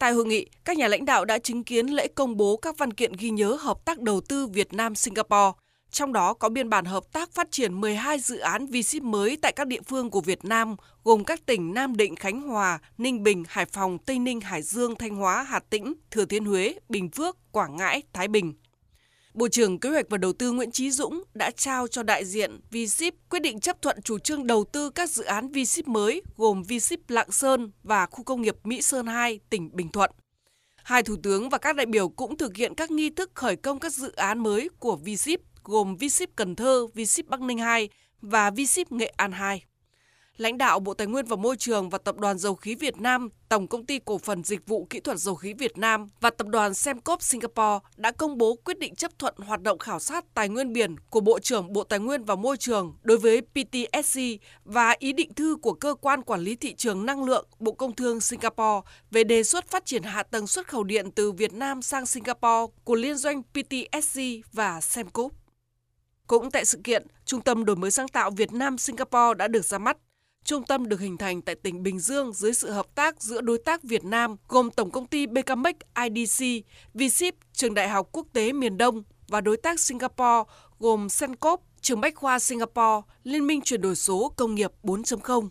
Tại hội nghị, các nhà lãnh đạo đã chứng kiến lễ công bố các văn kiện ghi nhớ hợp tác đầu tư Việt Nam Singapore, trong đó có biên bản hợp tác phát triển 12 dự án V-Ship mới tại các địa phương của Việt Nam, gồm các tỉnh Nam Định, Khánh Hòa, Ninh Bình, Hải Phòng, Tây Ninh, Hải Dương, Thanh Hóa, Hà Tĩnh, Thừa Thiên Huế, Bình Phước, Quảng Ngãi, Thái Bình. Bộ trưởng Kế hoạch và Đầu tư Nguyễn Chí Dũng đã trao cho đại diện V-Ship quyết định chấp thuận chủ trương đầu tư các dự án V-Ship mới gồm V-Ship Lạng Sơn và khu công nghiệp Mỹ Sơn 2, tỉnh Bình Thuận. Hai thủ tướng và các đại biểu cũng thực hiện các nghi thức khởi công các dự án mới của V-Ship gồm V-Ship Cần Thơ, V-Ship Bắc Ninh 2 và V-Ship Nghệ An 2 lãnh đạo Bộ Tài nguyên và Môi trường và Tập đoàn Dầu khí Việt Nam, Tổng công ty Cổ phần Dịch vụ Kỹ thuật Dầu khí Việt Nam và Tập đoàn Semcop Singapore đã công bố quyết định chấp thuận hoạt động khảo sát tài nguyên biển của Bộ trưởng Bộ Tài nguyên và Môi trường đối với PTSC và ý định thư của Cơ quan Quản lý Thị trường Năng lượng Bộ Công Thương Singapore về đề xuất phát triển hạ tầng xuất khẩu điện từ Việt Nam sang Singapore của liên doanh PTSC và Semcop. Cũng tại sự kiện, Trung tâm Đổi mới sáng tạo Việt Nam Singapore đã được ra mắt. Trung tâm được hình thành tại tỉnh Bình Dương dưới sự hợp tác giữa đối tác Việt Nam gồm Tổng công ty BKMX IDC, VSIP, Trường Đại học Quốc tế miền Đông và đối tác Singapore gồm Sencop, Trường Bách khoa Singapore, Liên minh chuyển đổi số công nghiệp 4.0.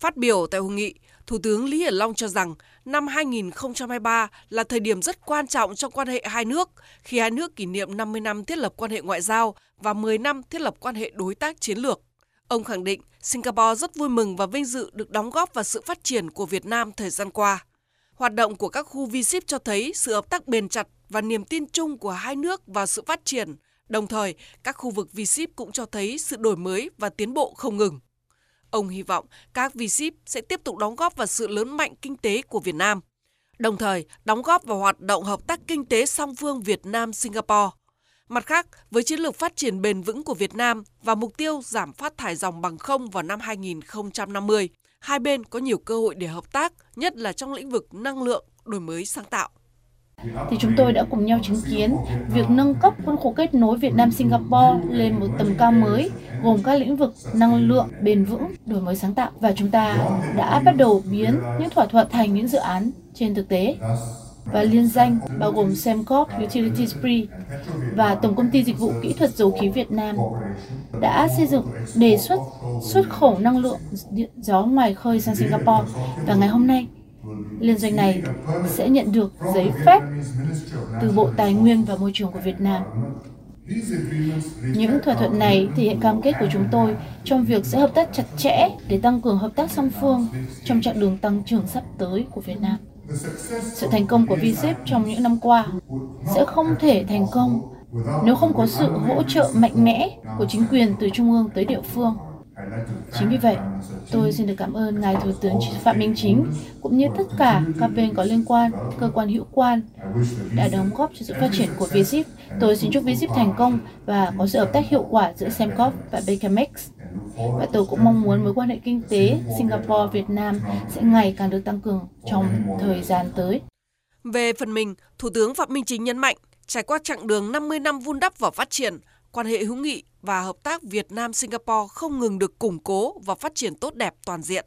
Phát biểu tại hội nghị, Thủ tướng Lý Hiển Long cho rằng năm 2023 là thời điểm rất quan trọng trong quan hệ hai nước khi hai nước kỷ niệm 50 năm thiết lập quan hệ ngoại giao và 10 năm thiết lập quan hệ đối tác chiến lược. Ông khẳng định Singapore rất vui mừng và vinh dự được đóng góp vào sự phát triển của Việt Nam thời gian qua. Hoạt động của các khu V-ship cho thấy sự hợp tác bền chặt và niềm tin chung của hai nước vào sự phát triển. Đồng thời, các khu vực V-ship cũng cho thấy sự đổi mới và tiến bộ không ngừng. Ông hy vọng các V-ship sẽ tiếp tục đóng góp vào sự lớn mạnh kinh tế của Việt Nam, đồng thời đóng góp vào hoạt động hợp tác kinh tế song phương Việt Nam-Singapore. Mặt khác, với chiến lược phát triển bền vững của Việt Nam và mục tiêu giảm phát thải dòng bằng không vào năm 2050, hai bên có nhiều cơ hội để hợp tác, nhất là trong lĩnh vực năng lượng, đổi mới sáng tạo. Thì chúng tôi đã cùng nhau chứng kiến việc nâng cấp khuôn khổ kết nối Việt Nam Singapore lên một tầm cao mới gồm các lĩnh vực năng lượng bền vững, đổi mới sáng tạo. Và chúng ta đã bắt đầu biến những thỏa thuận thành những dự án trên thực tế và liên danh, bao gồm Semcorp Utilities Free và Tổng công ty Dịch vụ Kỹ thuật Dầu khí Việt Nam, đã xây dựng đề xuất xuất khẩu năng lượng điện gió ngoài khơi sang Singapore và ngày hôm nay, liên doanh này sẽ nhận được giấy phép từ Bộ Tài nguyên và Môi trường của Việt Nam. Những thỏa thuận này thể hiện cam kết của chúng tôi trong việc sẽ hợp tác chặt chẽ để tăng cường hợp tác song phương trong chặng đường tăng trưởng sắp tới của Việt Nam. Sự thành công của VSEP trong những năm qua sẽ không thể thành công nếu không có sự hỗ trợ mạnh mẽ của chính quyền từ trung ương tới địa phương. Chính vì vậy, tôi xin được cảm ơn Ngài Thủ tướng Phạm Minh Chính cũng như tất cả các bên có liên quan, cơ quan hữu quan đã đóng góp cho sự phát triển của VSIP. Tôi xin chúc VSIP thành công và có sự hợp tác hiệu quả giữa Semcop và BKMX. Và tôi cũng mong muốn mối quan hệ kinh tế Singapore-Việt Nam sẽ ngày càng được tăng cường trong thời gian tới. Về phần mình, Thủ tướng Phạm Minh Chính nhấn mạnh, trải qua chặng đường 50 năm vun đắp và phát triển, quan hệ hữu nghị và hợp tác Việt Nam Singapore không ngừng được củng cố và phát triển tốt đẹp toàn diện.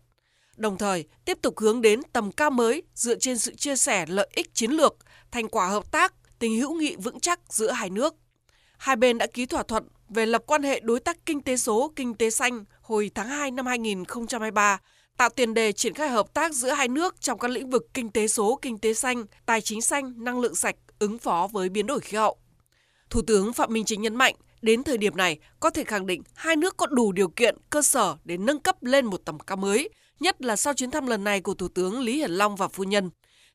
Đồng thời, tiếp tục hướng đến tầm cao mới dựa trên sự chia sẻ lợi ích chiến lược, thành quả hợp tác, tình hữu nghị vững chắc giữa hai nước. Hai bên đã ký thỏa thuận về lập quan hệ đối tác kinh tế số, kinh tế xanh hồi tháng 2 năm 2023, tạo tiền đề triển khai hợp tác giữa hai nước trong các lĩnh vực kinh tế số, kinh tế xanh, tài chính xanh, năng lượng sạch, ứng phó với biến đổi khí hậu. Thủ tướng Phạm Minh Chính nhấn mạnh, Đến thời điểm này, có thể khẳng định hai nước có đủ điều kiện, cơ sở để nâng cấp lên một tầm cao mới, nhất là sau chuyến thăm lần này của Thủ tướng Lý Hiển Long và phu nhân.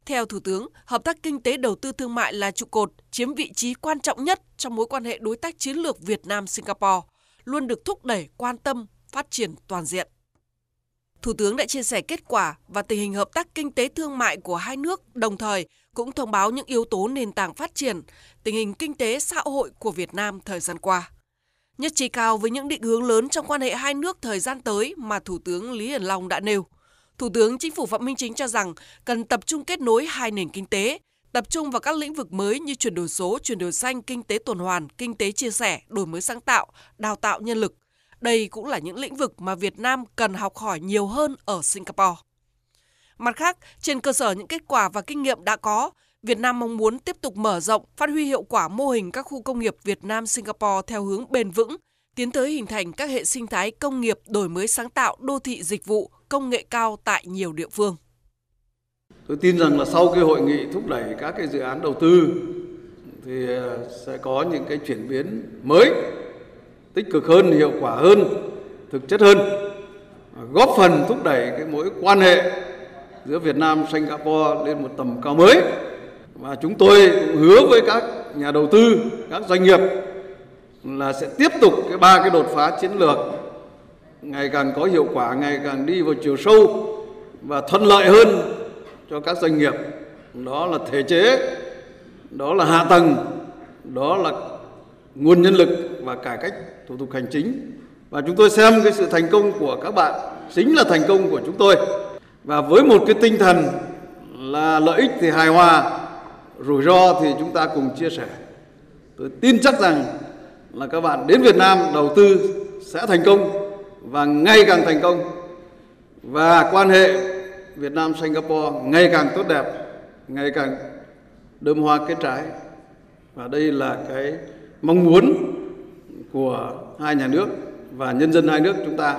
Theo Thủ tướng, hợp tác kinh tế đầu tư thương mại là trụ cột, chiếm vị trí quan trọng nhất trong mối quan hệ đối tác chiến lược Việt Nam-Singapore, luôn được thúc đẩy quan tâm, phát triển toàn diện. Thủ tướng đã chia sẻ kết quả và tình hình hợp tác kinh tế thương mại của hai nước, đồng thời cũng thông báo những yếu tố nền tảng phát triển, tình hình kinh tế xã hội của Việt Nam thời gian qua. Nhất trí cao với những định hướng lớn trong quan hệ hai nước thời gian tới mà Thủ tướng Lý Hiển Long đã nêu. Thủ tướng Chính phủ Phạm Minh Chính cho rằng cần tập trung kết nối hai nền kinh tế, tập trung vào các lĩnh vực mới như chuyển đổi số, chuyển đổi xanh, kinh tế tuần hoàn, kinh tế chia sẻ, đổi mới sáng tạo, đào tạo nhân lực – đây cũng là những lĩnh vực mà Việt Nam cần học hỏi nhiều hơn ở Singapore. Mặt khác, trên cơ sở những kết quả và kinh nghiệm đã có, Việt Nam mong muốn tiếp tục mở rộng, phát huy hiệu quả mô hình các khu công nghiệp Việt Nam Singapore theo hướng bền vững, tiến tới hình thành các hệ sinh thái công nghiệp đổi mới sáng tạo đô thị dịch vụ công nghệ cao tại nhiều địa phương. Tôi tin rằng là sau cái hội nghị thúc đẩy các cái dự án đầu tư thì ờ, sẽ có những cái chuyển biến mới, tích cực hơn, hiệu quả hơn, thực chất hơn, à, góp phần thúc đẩy cái mối quan hệ giữa Việt Nam Singapore lên một tầm cao mới. Và chúng tôi cũng hứa với các nhà đầu tư, các doanh nghiệp là sẽ tiếp tục cái ba cái đột phá chiến lược ngày càng có hiệu quả, ngày càng đi vào chiều sâu và thuận lợi hơn cho các doanh nghiệp. Đó là thể chế, đó là hạ tầng, đó là nguồn nhân lực và cải cách thủ tục hành chính. Và chúng tôi xem cái sự thành công của các bạn chính là thành công của chúng tôi. Và với một cái tinh thần là lợi ích thì hài hòa, rủi ro thì chúng ta cùng chia sẻ. Tôi tin chắc rằng là các bạn đến Việt Nam đầu tư sẽ thành công và ngày càng thành công và quan hệ Việt Nam Singapore ngày càng tốt đẹp, ngày càng đơm hoa kết trái. Và đây là cái mong muốn của hai nhà nước và nhân dân hai nước chúng ta